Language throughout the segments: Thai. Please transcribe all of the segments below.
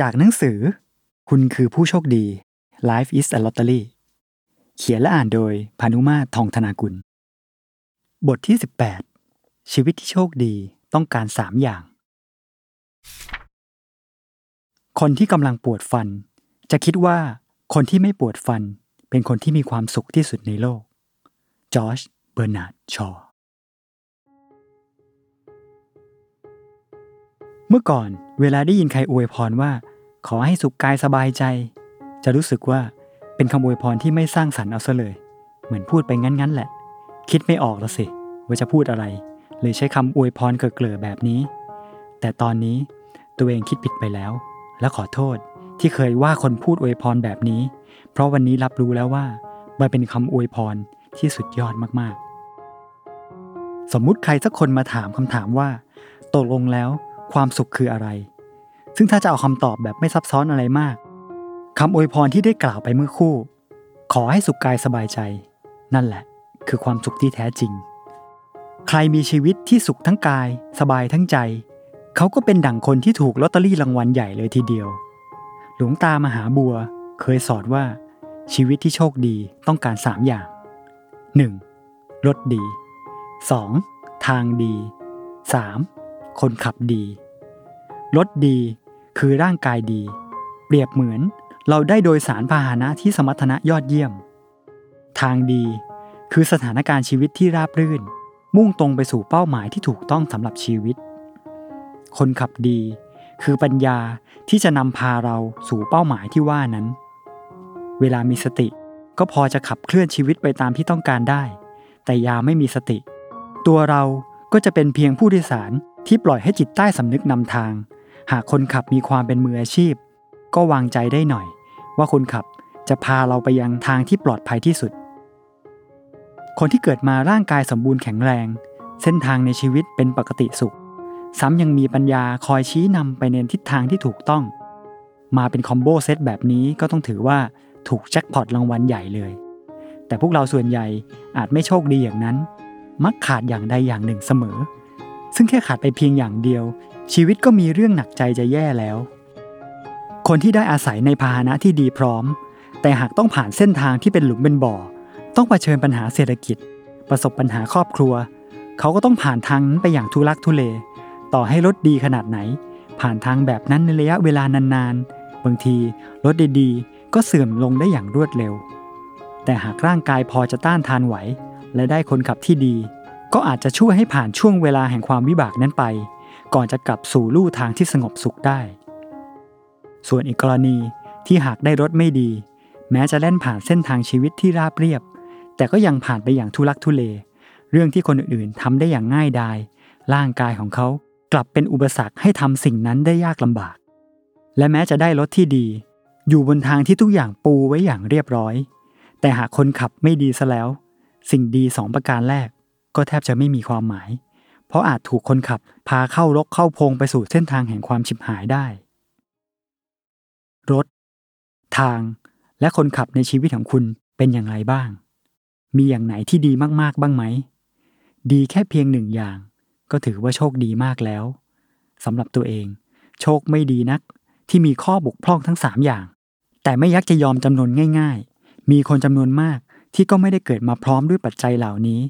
จากหนังสือ คุณคือผู้โชคดี Life is a Lottery เขียนและอ่านโดยพานุมาทองธนากุล บทที่ 18 ชีวิตที่โชคดีต้องการสามอย่าง คนที่กำลังปวดฟัน จะคิดว่าคนที่ไม่ปวดฟันเป็นคนที่มีความสุขที่สุดในโลกจอร์จเบอร์นาร์ดชอ เมื่อก่อนเวลาได้ยินใครอวยพรว่า ขอให้สุขกายสบายใจ จะรู้สึกว่าเป็นคำอวยพรที่ไม่สร้างสรรค์เอาซะเลย เหมือนพูดไปงั้นๆแหละ คิดไม่ออกแล้วสิว่าจะพูดอะไร เลยใช้คำอวยพรเกร่อแบบนี้ แต่ตอนนี้ตัวเองคิดผิดไปแล้ว และขอโทษที่เคยว่าคนพูดอวยพรแบบนี้ เพราะวันนี้รับรู้แล้วว่ามันเป็นคำอวยพรที่สุดยอดมากๆ สมมุติใครสักคนมาถามคำถามว่าตกลงแล้ว ความสุขคืออะไร ซึ่งถ้าจะเอาคำตอบแบบไม่ซับซ้อนอะไรมากคำอวยพรที่ได้กล่าวไปเมื่อคู่ ขอให้สุขกายสบายใจ นั่นแหละ คือความสุขที่แท้จริง ใครมีชีวิตที่สุขทั้งกาย สบายทั้งใจ เขาก็เป็นดั่งคนที่ถูกลอตเตอรี่รางวัลใหญ่เลยทีเดียว หลวงตามหาบัวเคยสอนว่า ชีวิตที่โชคดีต้องการสามอย่าง 1. รถดี 2. ทางดี 3. คนขับดี รถดีคือร่างกายดี เปรียบเหมือนเราได้โดยสารพาหนะที่สมรรถนะยอดเยี่ยม ทางดีคือสถานการณ์ชีวิตที่ราบรื่น มุ่งตรงไปสู่เป้าหมายที่ถูกต้องสำหรับชีวิต คนขับดี คือปัญญาที่จะนำพาเราสู่เป้าหมายที่ว่านั้น เวลามีสติก็พอจะขับเคลื่อนชีวิตไปตามที่ต้องการได้ แต่ยาไม่มีสติ ตัวเราก็จะเป็นเพียงผู้โดยสาร ที่ปล่อยให้จิตใต้สำนึกนำทาง หากคนขับมีความเป็นมืออาชีพ ก็วางใจได้หน่อย ว่าคนขับจะพาเราไปยังทางที่ปลอดภัยที่สุด คนที่เกิดมาร่างกายสมบูรณ์แข็งแรง เส้นทางในชีวิตเป็นปกติสุข ซ้ำยังมีปัญญาคอยชี้นำไปในทิศทางที่ถูกต้อง มาเป็นคอมโบเซตแบบนี้ก็ต้องถือว่าถูกแจ็คพอตรางวัลใหญ่เลย แต่พวกเราส่วนใหญ่อาจไม่โชคดีอย่างนั้น มักขาดอย่างใดอย่างหนึ่งเสมอ ซึ่งแค่ขาดไปเพียงอย่างเดียว ชีวิตก็มีเรื่องหนักใจจะแย่แล้ว คนที่ได้อาศัยในพาหนะที่ดีพร้อม แต่หากต้องผ่านเส้นทางที่เป็นหลุมเป็นบ่อ ต้องเผชิญปัญหาเศรษฐกิจ ประสบปัญหาครอบครัว เขาก็ต้องผ่านทางนั้นไปอย่างทุลักทุเล ต่อให้รถดีขนาดไหน ผ่านทางแบบนั้นในระยะเวลานานๆ บางทีรถดีๆ ก็เสื่อมลงได้อย่างรวดเร็ว แต่หากร่างกายพอจะต้านทานไหว และได้คนขับที่ดี ก็อาจจะช่วยให้ผ่านช่วงเวลาแห่งความวิบากนั้นไป ก่อนจะกลับสู่ลู่ทางที่สงบสุขได้ ส่วนอีกกรณีที่หากได้รถไม่ดี แม้จะแล่นผ่านเส้นทางชีวิตที่ราบเรียบ แต่ก็ยังผ่านไปอย่างทุลักทุเล เรื่องที่คนอื่นๆทำได้อย่างง่ายดาย ร่างกายของเขากลับเป็นอุปสรรคให้ทำสิ่งนั้นได้ยากลำบาก และแม้จะได้รถที่ดี อยู่บนทางที่ทุกอย่างปูไว้อย่างเรียบร้อย แต่หากคนขับไม่ดีซะแล้ว สิ่งดีสองประการแรก ก็แทบจะไม่มีความหมาย เพราะอาจถูกคนขับพาเข้ารกเข้าพงไปสู่เส้นทางแห่งความฉิบหายได้ รถ ทาง และคนขับในชีวิตของคุณเป็นอย่างไรบ้าง มีอย่างไหนที่ดีมากๆ บ้างไหม ดีแค่เพียงหนึ่งอย่าง ก็ถือว่าโชคดีมากแล้วสำหรับตัวเอง โชคไม่ดีนักที่มีข้อบกพร่องทั้งสามอย่าง แต่ไม่ยักจะยอมจำนวนง่าย ๆ มีคนจำนวนมากที่ก็ไม่ได้เกิดมาพร้อมด้วยปัจจัยเหล่านี้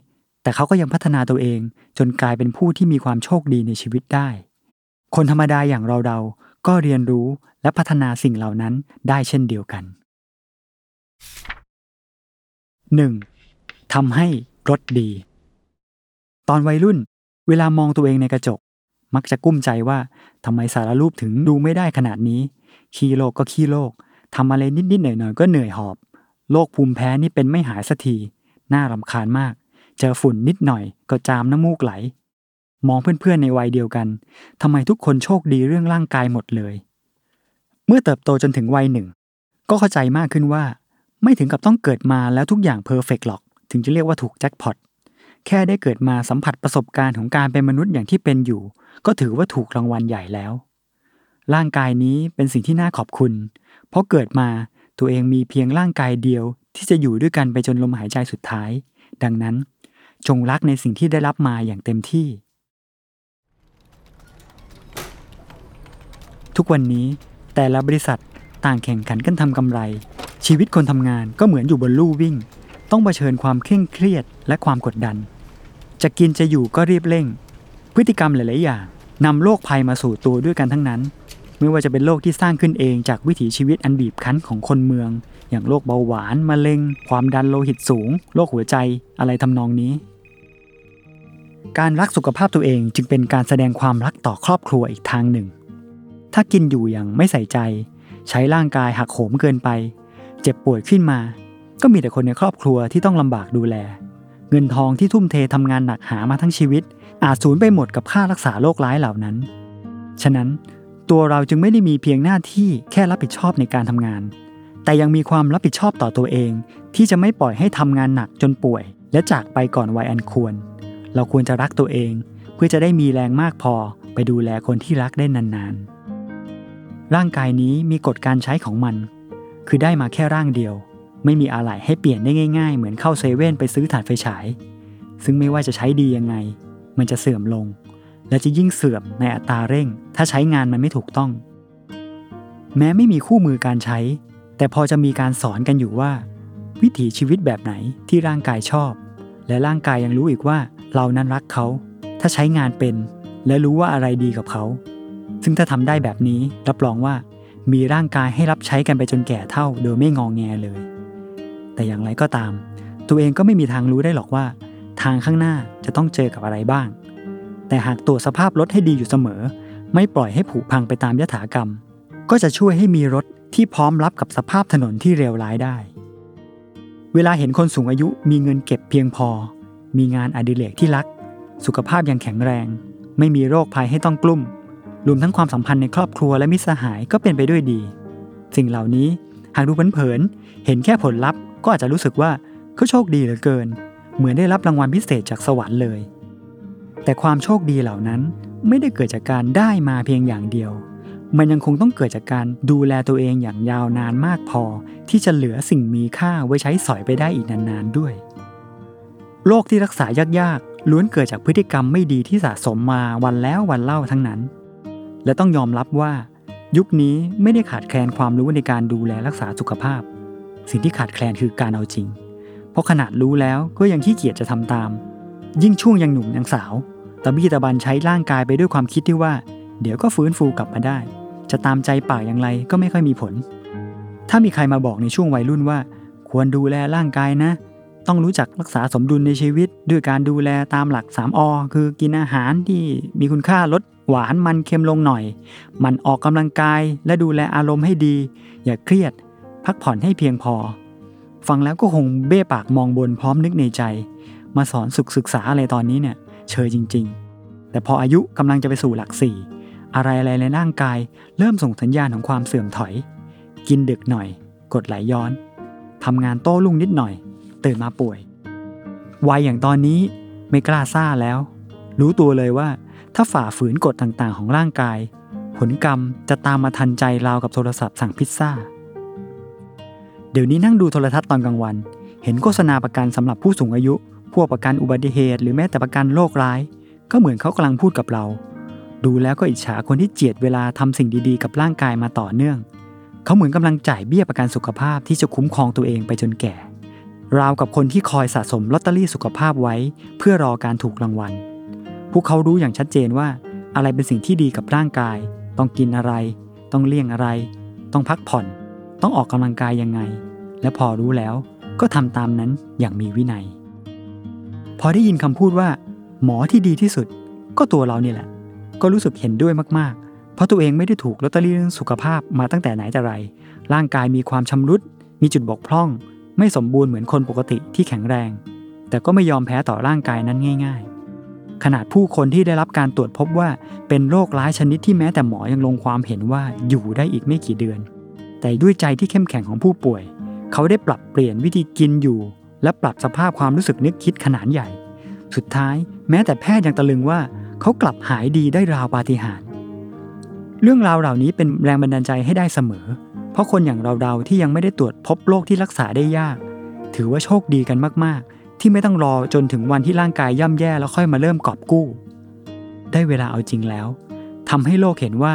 แต่เขาก็ยังพัฒนาตัวเอง จนกลายเป็นผู้ที่มีความโชคดีในชีวิตได้ คนธรรมดาอย่างเราๆก็เรียนรู้และพัฒนาสิ่งเหล่านั้นได้เช่นเดียวกัน 1. ทำให้รถดี ตอนวัยรุ่น เวลามองตัวเองในกระจก มักจะกุ้มใจว่าทำไมสารรูปถึงดูไม่ได้ขนาดนี้ ขี้โลกก็ขี้โลกทำอะไรนิดๆหน่อยๆก็เหนื่อยหอบ โรคภูมิแพ้นี่เป็นไม่หายสักที น่ารำคาญมาก เจอฝุ่นนิดหน่อยก็จามน้ำมูกไหล มองเพื่อนๆในวัยเดียวกันทำไมทุกคนโชคดีเรื่องร่างกายหมดเลย เมื่อเติบโตจนถึงวัยหนึ่ง ก็เข้าใจมากขึ้นว่า ไม่ถึงกับต้องเกิดมาแล้วทุกอย่างเพอร์เฟกหรอก ถึงจะเรียกว่าถูกแจ็คพอตแค่ได้เกิดมาสัมผัสประสบการณ์ของการเป็นมนุษย์อย่างที่เป็นอยู่ ก็ถือว่าถูกรางวัลใหญ่แล้ว ร่างกายนี้เป็นสิ่งที่น่าขอบคุณ เพราะเกิดมาตัวเองมีเพียงร่างกายเดียวที่จะอยู่ด้วยกันไปจนลมหายใจสุดท้าย ดังนั้น จงรักในสิ่งที่ได้รับมาอย่างเต็มที่ ทุกวันนี้แต่ละบริษัทต่างแข่งขันกันทำกำไร ชีวิตคนทำงานก็เหมือนอยู่บนลู่วิ่ง ต้องเผชิญความเคร่งเครียดและความกดดัน จะกินจะอยู่ก็รีบเร่ง พฤติกรรมหลาย ๆ อย่างนำโรคภัยมาสู่ตัวด้วยกันทั้งนั้น ไม่ว่าจะเป็นโรคที่สร้างขึ้นเองจากวิถีชีวิตอันบีบคั้นของคนเมือง อย่างโรคเบาหวานมะเร็ง ความดันโลหิตสูง โรคหัวใจอะไรทำนองนี้ การรักสุขภาพตัวเองจึงเป็นการแสดงความรักต่อครอบครัวอีกทางหนึ่ง ถ้ากินอยู่อย่างไม่ใส่ใจ ใช้ร่างกายหักโหมเกินไป เจ็บป่วยขึ้นมา ก็มีแต่คนในครอบครัวที่ต้องลำบากดูแล เงินทองที่ทุ่มเททำงานหนักหามาทั้งชีวิต อาจสูญไปหมดกับค่ารักษาโรคร้ายเหล่านั้น ฉะนั้น ตัวเราจึงไม่ได้มีเพียงหน้าที่แค่รับผิดชอบในการทำงาน แต่ยังมีความรับผิดชอบต่อตัวเอง ที่จะไม่ปล่อยให้ทำงานหนักจนป่วย และจากไปก่อนวัยอันควร เราควรจะรักตัวเอง เพื่อจะได้มีแรงมากพอไปดูแลคนที่รักได้นานๆ ร่างกายนี้มีกฎการใช้ของมัน คือได้มาแค่ร่างเดียว ไม่มีอะไรให้เปลี่ยนได้ง่าย ๆ เหมือนเข้าเซเว่นไปซื้อถ่านไฟฉาย ซึ่งไม่ว่าจะใช้ดียังไง มันจะเสื่อมลง และจะยิ่งเสื่อมในอัตราเร่ง ถ้าใช้งานมันไม่ถูกต้อง แม้ไม่มีคู่มือการใช้ แต่พอจะมีการสอนกันอยู่ว่า วิถีชีวิตแบบไหนที่ร่างกายชอบ และร่างกายยังรู้อีกว่าเรานั้นรักเขา ถ้าใช้งานเป็น และรู้ว่าอะไรดีกับเขา ซึ่งถ้าทำได้แบบนี้รับรองว่า มีร่างกายให้รับใช้กันไปจนแก่เท่า โดยไม่งองแงเลย แต่อย่างไรก็ตาม ตัวเองก็ไม่มีทางรู้ได้หรอกว่า ทางข้างหน้าจะต้องเจอกับอะไรบ้าง แต่หากตรวจสภาพรถให้ดีอยู่เสมอ ไม่ปล่อยให้ผุพังไปตามยถากรรม ก็จะช่วยให้มีรถที่พร้อมรับกับสภาพถนนที่เลวร้ายได้ เวลาเห็นคนสูงอายุมีเงินเก็บเพียงพอ มีงานอดิเรกที่รัก สุขภาพยังแข็งแรง ไม่มีโรคภัยให้ต้องกลุ้มรวมทั้งความสัมพันธ์ในครอบครัวและมิตรสหายก็เป็นไปด้วยดี สิ่งเหล่านี้หากดูเผินๆเห็นแค่ผลลัพธ์ก็อาจจะรู้สึกว่าเขาโชคดีเหลือเกิน เหมือนได้รับรางวัลพิเศษจากสวรรค์เลย แต่ความโชคดีเหล่านั้นไม่ได้เกิดจากการได้มาเพียงอย่างเดียว มันยังคงต้องเกิดจากการดูแลตัวเองอย่างยาวนานมากพอ ที่จะเหลือสิ่งมีค่าไว้ใช้สอยไปได้อีกนานๆด้วย โรคที่รักษายากๆล้วนเกิดจากพฤติกรรมไม่ดีที่สะสมมาวันแล้ววันเล่าทั้งนั้น และต้องยอมรับว่า ยุคนี้ไม่ได้ขาดแคลนความรู้ในการดูแลรักษาสุขภาพ สิ่งที่ขาดแคลนคือการเอาจริง เพราะขนาดรู้แล้วก็ยังขี้เกียจจะทำตาม ยิ่งช่วงยังหนุ่มยังสาว ตะบี้ตะบันใช้ร่างกายไปด้วยความคิดที่ว่า เดี๋ยวก็ฟื้นฟูกลับมาได้ จะตามใจปากอย่างไรก็ไม่ค่อยมีผล ถ้ามีใครมาบอกในช่วงวัยรุ่นว่า ควรดูแลร่างกายนะ ต้องรู้จักรักษาสมดุลในชีวิต ด้วยการดูแลตามหลัก 3อคือกินอาหารที่มีคุณค่าลดหวานมันเค็มลงหน่อย มันออกกำลังกายและดูแลอารมณ์ให้ดี อย่าเครียด พักผ่อนให้เพียงพอ ฟังแล้วก็คงเบ้ปากมองบนพร้อมนึกในใจ มาสอนศึกศึกษาอะไรตอนนี้เนี่ยเชยจริง ๆ แต่พออายุกำลังจะไปสู่หลักสี่อะไรอะไรในร่างกาย เริ่มส่งสัญญาณของความเสื่อมถอย กินดึกหน่อย กดไหลย้อนทำงานโต้รุ่งนิดหน่อย ตื่นมาป่วย วัยอย่างตอนนี้ไม่กล้าซ่าแล้ว รู้ตัวเลยว่า ถ้าฝ่าฝืนกฎต่างๆ ของร่างกาย ผลกรรมจะตามมาทันใจราวกับโทรศัพท์สั่งพิซซ่า เดี๋ยวนี้นั่งดูโทรทัศน์ตอนกลางวัน เห็นโฆษณาประกันสำหรับผู้สูงอายุ พวกประกันอุบัติเหตุ หรือแม้แต่ประกันโรคร้าย ก็เหมือนเขากำลังพูดกับเรา ดูแล้วก็อิจฉาคนที่เจียดเวลาทำสิ่งดีๆ กับร่างกายมาต่อเนื่อง เขาเหมือนกำลังจ่ายเบี้ยประกันสุขภาพที่จะคุ้มครองตัวเองไปจนแก่ ราวกับคนที่คอยสะสมลอตเตอรี่สุขภาพไว้ เพื่อรอการถูกรางวัล พวกเขารู้อย่างชัดเจนว่า อะไรเป็นสิ่งที่ดีกับร่างกาย ต้องกินอะไร ต้องเลี่ยงอะไร ต้องพักผ่อน ต้องออกกำลังกายยังไง และพอรู้แล้วก็ทำตามนั้นอย่างมีวินัย พอได้ยินคำพูดว่า หมอที่ดีที่สุด ก็ตัวเราเนี่ยแหละ ก็รู้สึกเห็นด้วยมากๆ เพราะตัวเองไม่ได้ถูกลอตเตอรี่เรื่องสุขภาพมาตั้งแต่ไหนแต่ไร ร่างกายมีความชำรุด มีจุดบกพร่อง ไม่สมบูรณ์เหมือนคนปกติที่แข็งแรง แต่ก็ไม่ยอมแพ้ต่อร่างกายนั้นง่าย ๆ ขนาดผู้คนที่ได้รับการตรวจพบว่าเป็นโรคร้ายชนิดที่แม้แต่หมอยังลงความเห็นว่าอยู่ได้อีกไม่กี่เดือน แต่ด้วยใจที่เข้มแข็งของผู้ป่วย เขาได้ปรับเปลี่ยนวิธีกินอยู่ และปรับสภาพความรู้สึกนึกคิดขนาดใหญ่ สุดท้ายแม้แต่แพทย์ยังตะลึงว่าเขากลับหายดีได้ราวปาฏิหาริย์เรื่องราวเหล่านี้เป็นแรงบันดาลใจให้ได้เสมอ เพราะคนอย่างเราๆที่ยังไม่ได้ตรวจพบโรคที่รักษาได้ยาก ถือว่าโชคดีกันมากๆ ที่ไม่ต้องรอจนถึงวันที่ร่างกายย่ำแย่แล้วค่อยมาเริ่มกอบกู้ ได้เวลาเอาจริงแล้วทำให้โลกเห็นว่า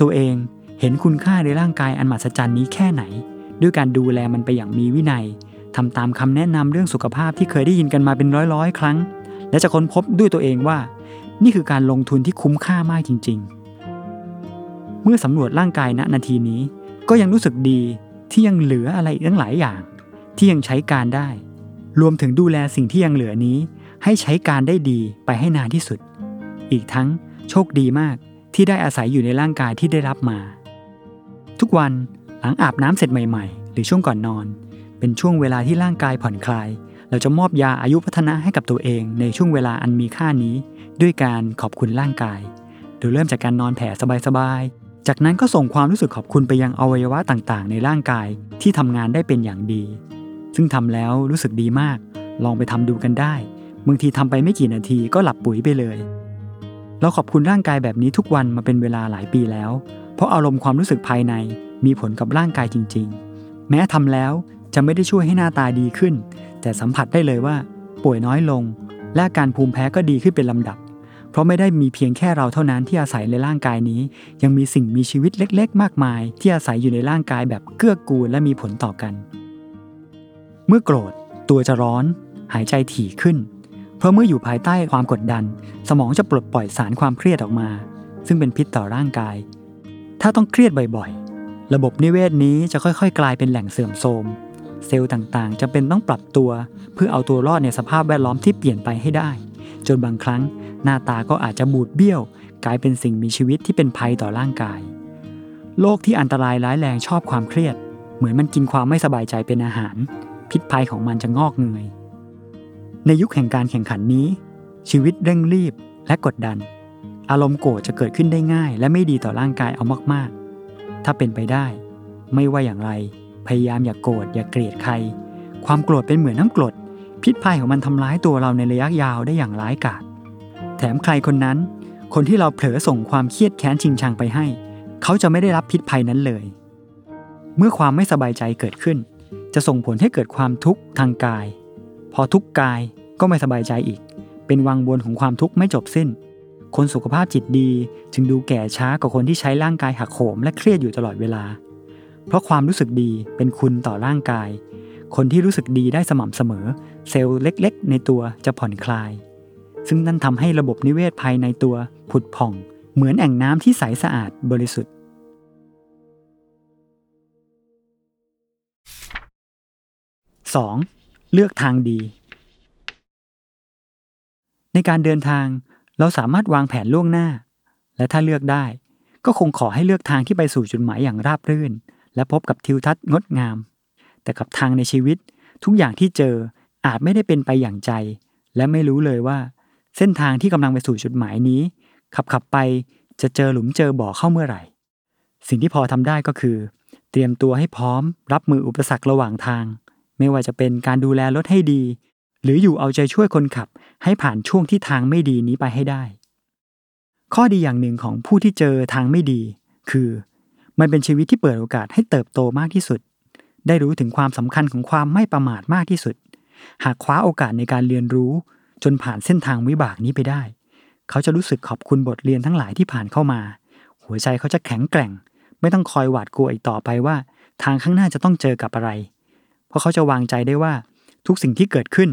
ตัวเองเห็นคุณค่าในร่างกายอันมหัศจรรย์นี้แค่ไหน ด้วยการดูแลมันไปอย่างมีวินัย ทำตามคำแนะนำเรื่องสุขภาพที่เคยได้ยินกันมาเป็นร้อยๆ ครั้ง และจะค้นพบด้วยตัวเองว่า นี่คือการลงทุนที่คุ้มค่ามากจริง ๆ เมื่อสำรวจร่างกายณนาทีนี้ ก็ยังรู้สึกดีที่ยังเหลืออะไรอีกตั้งหลายอย่าง ที่ยังใช้การได้ รวมถึงดูแลสิ่งที่ยังเหลือนี้ ให้ใช้การได้ดีไปให้นานที่สุด อีกทั้งโชคดีมากที่ได้อาศัยอยู่ในร่างกายที่ได้รับมา ทุกวันหลังอาบน้ำเสร็จใหม่ ๆ หรือช่วงก่อนนอน เป็นช่วงเวลาที่ร่างกายผ่อนคลาย เราจะมอบยาอายุพัฒนะให้กับตัวเองในช่วงเวลาอันมีค่านี้ ด้วยการขอบคุณร่างกาย โดยเริ่มจากการนอนแผ่สบายๆ จากนั้นก็ส่งความรู้สึกขอบคุณไปยังอวัยวะต่างๆ ในร่างกายที่ทำงานได้เป็นอย่างดี ซึ่งทำแล้วรู้สึกดีมาก ลองไปทำดูกันได้บางทีทำไปไม่กี่นาทีก็หลับปุ๋ยไปเลย เราขอบคุณร่างกายแบบนี้ทุกวันมาเป็นเวลาหลายปีแล้ว เพราะอารมณ์ความรู้สึกภายในมีผลกับร่างกายจริง ๆ แม้ทำแล้ว จะไม่ได้ช่วยให้หน้าตาดีขึ้น แต่สัมผัสได้เลยว่า ป่วยน้อยลง และการภูมิแพ้ก็ดีขึ้นเป็นลำดับ เพราะไม่ได้มีเพียงแค่เราเท่านั้นที่อาศัยในร่างกายนี้ ยังมีสิ่งมีชีวิตเล็ก ๆ มากมาย ที่อาศัยอยู่ในร่างกายแบบเกื้อกูลและมีผลต่อกัน เมื่อโกรธ ตัวจะร้อน หายใจถี่ขึ้น เพราะเมื่ออยู่ภายใต้ความกดดัน สมองจะปลดปล่อยสารความเครียดออกมา ซึ่งเป็นพิษต่อร่างกาย ถ้าต้องเครียดบ่อยๆ ระบบนิเวศนี้จะค่อย ๆ กลายเป็นแหล่งเสื่อมโทรม เซลล์ต่างๆจะเป็นต้องปรับตัว เพื่อเอาตัวรอดในสภาพแวดล้อมที่เปลี่ยนไปให้ได้ จนบางครั้งหน้าตาก็อาจจะบูดเบี้ยว กลายเป็นสิ่งมีชีวิตที่เป็นภัยต่อร่างกาย โรคที่อันตรายร้ายแรงชอบความเครียด เหมือนมันกินความไม่สบายใจเป็นอาหาร พิษภัยของมันจะงอกเงย ในยุคแห่งการแข่งขันนี้ ชีวิตเร่งรีบและกดดัน อารมณ์โกรธจะเกิดขึ้นได้ง่าย และไม่ดีต่อร่างกายเอามากๆ ถ้าเป็นไปได้ ไม่ว่าอย่างไร พยายามอย่ากโกรธอย่าเกลียดใคร ความโกรธเป็นเหมือนน้ำกรด พิษภัยของมันทำร้ายตัวเราในระยะยาวได้อย่างร้ายกาจแถมใครคนนั้น คนที่เราเผลอส่งความเครียดแค้นชิงชังไปให้ เขาจะไม่ได้รับพิษภัยนั้นเลย เมื่อความไม่สบายใจเกิดขึ้น จะส่งผลให้เกิดความทุกข์ทางกาย พอทุกข์กายก็ไม่สบายใจอีก เป็นวังวนของความทุกข์ไม่จบสิ้น คนสุขภาพจิตดีจึงดูแก่ช้ากว่าคนที่ใช้ร่างกายหักโหมและเครียดอยู่ตลอดเวลา เพราะความรู้สึกดีเป็นคุณต่อร่างกาย คนที่รู้สึกดีได้สม่ำเสมอ เซลล์เล็กๆ ในตัวจะผ่อนคลาย ซึ่งนั่นทำให้ระบบนิเวศภายในตัวผุดผ่อง เหมือนแอ่งน้ำที่ใสสะอาดบริสุทธิ์ 2. เลือกทางดี ในการเดินทาง เราสามารถวางแผนล่วงหน้า และถ้าเลือกได้ ก็คงขอให้เลือกทางที่ไปสู่จุดหมายอย่างราบรื่น และพบกับทิวทัศน์งดงาม แต่กับทางในชีวิต ทุกอย่างที่เจออาจไม่ได้เป็นไปอย่างใจ และไม่รู้เลยว่า เส้นทางที่กำลังไปสู่จุดหมายนี้ ขับขับไปจะเจอหลุมเจอบ่อเข้าเมื่อไหร่ สิ่งที่พอทำได้ก็คือ เตรียมตัวให้พร้อม รับมืออุปสรรคระหว่างทาง ไม่ว่าจะเป็นการดูแลรถให้ดี หรืออยู่เอาใจช่วยคนขับ ให้ผ่านช่วงที่ทางไม่ดีนี้ไปให้ได้ ข้อดีอย่างหนึ่งของผู้ที่เจอทางไม่ดี คือ มันเป็นชีวิตที่เปิดโอกาสให้เติบโตมากที่สุด ได้รู้ถึงความสำคัญของความไม่ประมาทมากที่สุด หากคว้าโอกาสในการเรียนรู้ จนผ่านเส้นทางวิบากนี้ไปได้ เขาจะรู้สึกขอบคุณบทเรียนทั้งหลายที่ผ่านเข้ามา หัวใจเขาจะแข็งแกร่ง ไม่ต้องคอยหวาดกลัวอีกต่อไปว่า ทางข้างหน้าจะต้องเจอกับอะไร เพราะเขาจะวางใจได้ว่า ทุกสิ่งที่เกิดขึ้น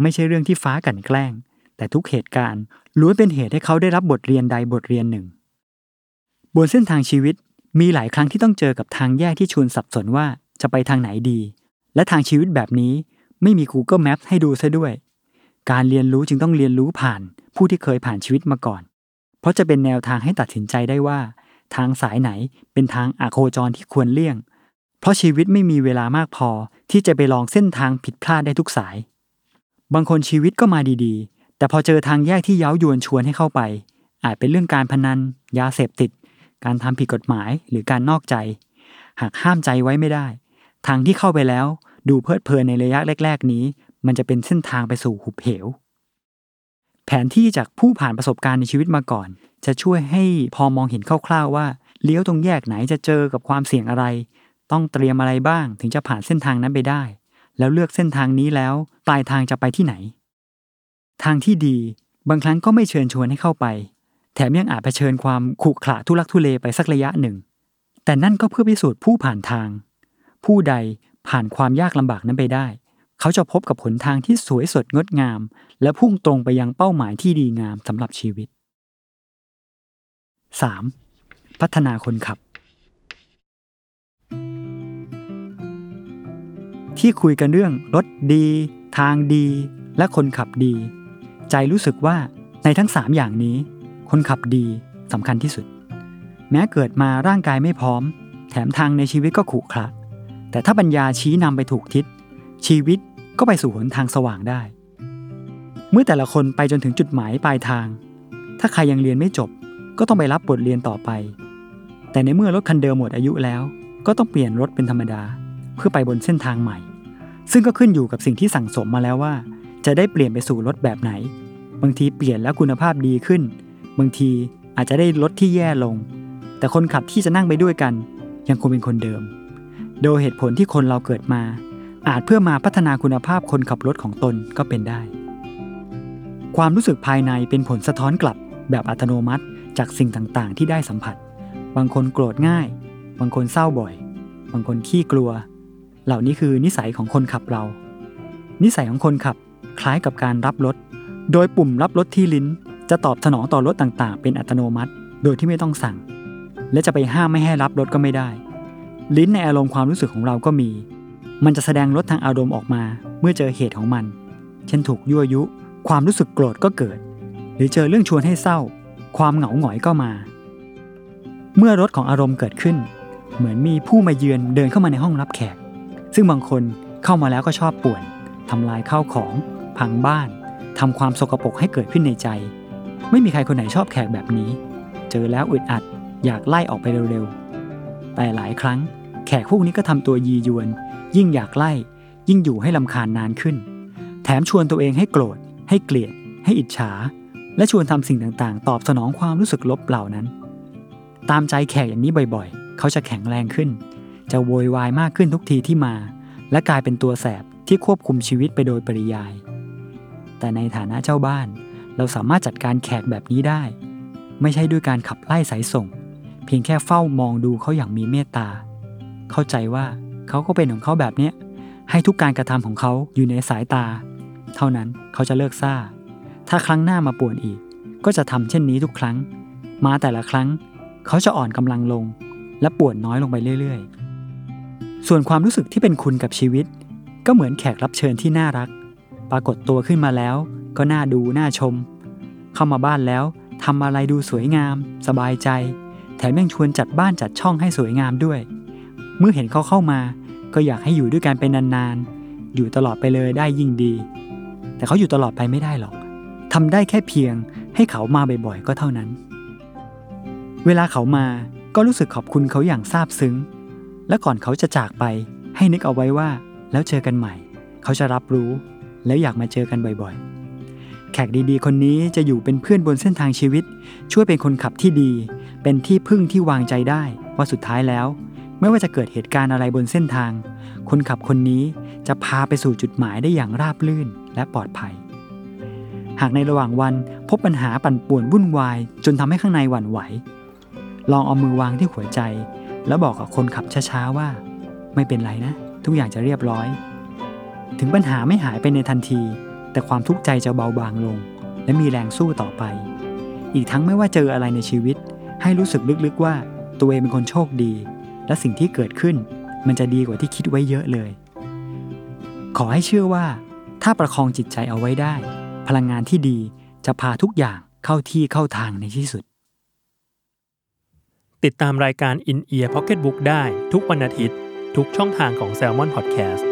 ไม่ใช่เรื่องที่ฟ้ากันแกล้ง แต่ทุกเหตุการณ์ล้วนเป็นเหตุให้เขาได้รับบทเรียนใดบทเรียนหนึ่ง บนเส้นทางชีวิต มีหลายครั้งที่ต้องเจอกับทางแยกที่ชวนสับสนว่าจะไปทางไหนดี และทางชีวิตแบบนี้ไม่มี Google Map ให้ดูซะด้วย การเรียนรู้จึงต้องเรียนรู้ผ่าน ผู้ที่เคยผ่านชีวิตมาก่อน เพราะจะเป็นแนวทางให้ตัดสินใจได้ว่า ทางสายไหนเป็นทางอาโคจรที่ควรเลี่ยง เพราะชีวิตไม่มีเวลามากพอที่จะไปลองเส้นทางผิดพลาดได้ทุกสาย บางคนชีวิตก็มาดีๆ แต่พอเจอทางแยกที่เย้ายวนชวนให้เข้าไป อาจเป็นเรื่องการพนัน ยาเสพติด การทำผิดกฎหมายหรือการนอกใจ หากห้ามใจไว้ไม่ได้ ทางที่เข้าไปแล้ว ดูเพลิดเพลินในระยะแรก ๆ นี้ มันจะเป็นเส้นทางไปสู่หุบเหว แผนที่จากผู้ผ่านประสบการณ์ในชีวิตมาก่อน จะช่วยให้พอมองเห็นคร่าวๆว่าเลี้ยวตรงแยกไหนจะเจอกับความเสี่ยงอะไร ต้องเตรียมอะไรบ้างถึงจะผ่านเส้นทางนั้นไปได้ แล้วเลือกเส้นทางนี้แล้วปลายทางจะไปที่ไหน ทางที่ดีบางครั้งก็ไม่เชิญชวนให้เข้าไป แถมยังอาจเผชิญความขรุขระทุลักทุเลไปสักระยะหนึ่ง แต่นั่นก็เพื่อพิสูจน์ผู้ผ่านทาง ผู้ใดผ่านความยากลำบากนั้นไปได้ เขาจะพบกับหนทางที่สวยสดงดงาม และพุ่งตรงไปยังเป้าหมายที่ดีงามสำหรับชีวิต 3. พัฒนาคนขับ ที่คุยกันเรื่องรถดี ทางดี และคนขับดี ใจรู้สึกว่าในทั้ง 3 อย่างนี้ คนขับดีสำคัญที่สุด แม้เกิดมาร่างกายไม่พร้อม แถมทางในชีวิตก็ขรุขระแต่ถ้าปัญญาชี้นำไปถูกทิศ ชีวิตก็ไปสู่หนทางสว่างได้ เมื่อแต่ละคนไปจนถึงจุดหมายปลายทาง ถ้าใครยังเรียนไม่จบ ก็ต้องไปรับบทเรียนต่อไป แต่ในเมื่อรถคันเดิมหมดอายุแล้ว ก็ต้องเปลี่ยนรถเป็นธรรมดา เพื่อไปบนเส้นทางใหม่ ซึ่งก็ขึ้นอยู่กับสิ่งที่สั่งสมมาแล้วว่า จะได้เปลี่ยนไปสู่รถแบบไหน บางทีเปลี่ยนแล้วคุณภาพดีขึ้น บางทีอาจจะได้รถที่แย่ลง แต่คนขับที่จะนั่งไปด้วยกัน ยังคงเป็นคนเดิม โดยเหตุผลที่คนเราเกิดมา อาจเพื่อมาพัฒนาคุณภาพคนขับรถของตนก็เป็นได้ ความรู้สึกภายในเป็นผลสะท้อนกลับแบบอัตโนมัติจากสิ่งต่างๆ ที่ได้สัมผัส บางคนโกรธง่าย บางคนเศร้าบ่อย บางคนขี้กลัว เหล่านี้คือนิสัยของคนขับเรา นิสัยของคนขับคล้ายกับการรับรถ โดยปุ่มรับรถที่ลิ้น จะตอบสนองต่อรถต่างๆ เป็นอัตโนมัติ โดยที่ไม่ต้องสั่ง และจะไปห้ามไม่ให้รับรถก็ไม่ได้ ลิ้นในอารมณ์ความรู้สึกของเราก็มี มันจะแสดงรถทางอารมณ์ออกมา เมื่อเจอเหตุของมัน เช่นถูกยั่วยุ ความรู้สึกโกรธก็เกิด หรือเจอเรื่องชวนให้เศร้า ความเหงาหงอยก็มา เมื่อรถของอารมณ์เกิดขึ้น เหมือนมีผู้มาเยือนเดินเข้ามาในห้องรับแขก ซึ่งบางคนเข้ามาแล้วก็ชอบป่วนทำลายข้าวของ พังบ้านทำความสกปรกให้เกิดขึ้นในใจ ไม่มีใครคนไหนชอบแขกแบบนี้ เจอแล้วอึดอัด อยากไล่ออกไปเร็วๆ แต่หลายครั้ง แขกพวกนี้ก็ทำตัวยียวน ยิ่งอยากไล่ ยิ่งอยู่ให้ลำคาญนานขึ้น แถมชวนตัวเองให้โกรธ ให้เกลียด ให้อิจฉา และชวนทำสิ่งต่างๆ ตอบสนองความรู้สึกลบเหล่านั้น ตามใจแขกอย่างนี้บ่อยๆ เขาจะแข็งแรงขึ้น จะโวยวายมากขึ้นทุกทีที่มา และกลายเป็นตัวแสบที่ควบคุมชีวิตไปโดยปริยาย แต่ในฐานะเจ้าบ้าน เราสามารถจัดการแขกแบบนี้ได้ ไม่ใช่ด้วยการขับไล่สายส่ง เพียงแค่เฝ้ามองดูเขาอย่างมีเมตตา เข้าใจว่าเขาก็เป็นของเขาแบบเนี้ยให้ทุกการกระทำของเขาอยู่ในสายตา เท่านั้นเขาจะเลิกซ่า ถ้าครั้งหน้ามาป่วนอีก ก็จะทำเช่นนี้ทุกครั้ง มาแต่ละครั้ง เขาจะอ่อนกำลังลง และป่วนน้อยลงไปเรื่อย ๆ ส่วนความรู้สึกที่เป็นคุณกับชีวิต ก็เหมือนแขกรับเชิญที่น่ารัก ปรากฏตัวขึ้นมาแล้ว ก็น่าดูน่าชม เข้ามาบ้านแล้วทำอะไรดูสวยงาม สบายใจ แถมยังชวนจัดบ้านจัดช่องให้สวยงามด้วย เมื่อเห็นเขาเข้ามา ก็อยากให้อยู่ด้วยกันเป็นนานๆ อยู่ตลอดไปเลยได้ยิ่งดี แต่เขาอยู่ตลอดไปไม่ได้หรอกทำได้แค่เพียงให้เขามาบ่อยๆก็เท่านั้น เวลาเขามาก็รู้สึกขอบคุณเขาอย่างซาบซึ้ง และก่อนเขาจะจากไป ให้นึกเอาไว้ว่า แล้วเจอกันใหม่ เขาจะรับรู้ แล้วอยากมาเจอกันบ่อยๆ แขกดีๆ คนนี้จะอยู่เป็นเพื่อนบนเส้นทางชีวิต ช่วยเป็นคนขับที่ดี เป็นที่พึ่งที่วางใจได้ว่าสุดท้ายแล้ว ไม่ว่าจะเกิดเหตุการณ์อะไรบนเส้นทาง คนขับคนนี้จะพาไปสู่จุดหมายได้อย่างราบรื่นและปลอดภัย หากในระหว่างวันพบปัญหาปั่นป่วนวุ่นวาย จนทำให้ข้างในหวั่นไหว ลองเอามือวางที่หัวใจ แล้วบอกกับคนขับช้าๆว่า ไม่เป็นไรนะ ทุกอย่างจะเรียบร้อย ถึงปัญหาไม่หายไปในทันที แต่ความทุกข์ใจจะเบาบางลง และมีแรงสู้ต่อไป อีกทั้งไม่ว่าเจออะไรในชีวิต ให้รู้สึกลึกๆว่าตัวเองเป็นคนโชคดี และสิ่งที่เกิดขึ้น มันจะดีกว่าที่คิดไว้เยอะเลย ขอให้เชื่อว่า ถ้าประคองจิตใจเอาไว้ได้ พลังงานที่ดีจะพาทุกอย่างเข้าที่เข้าทางในที่สุด ติดตามรายการ In Ear Pocket Book ได้ทุกวันอาทิตย์ ทุกช่องทางของ Salmon Podcast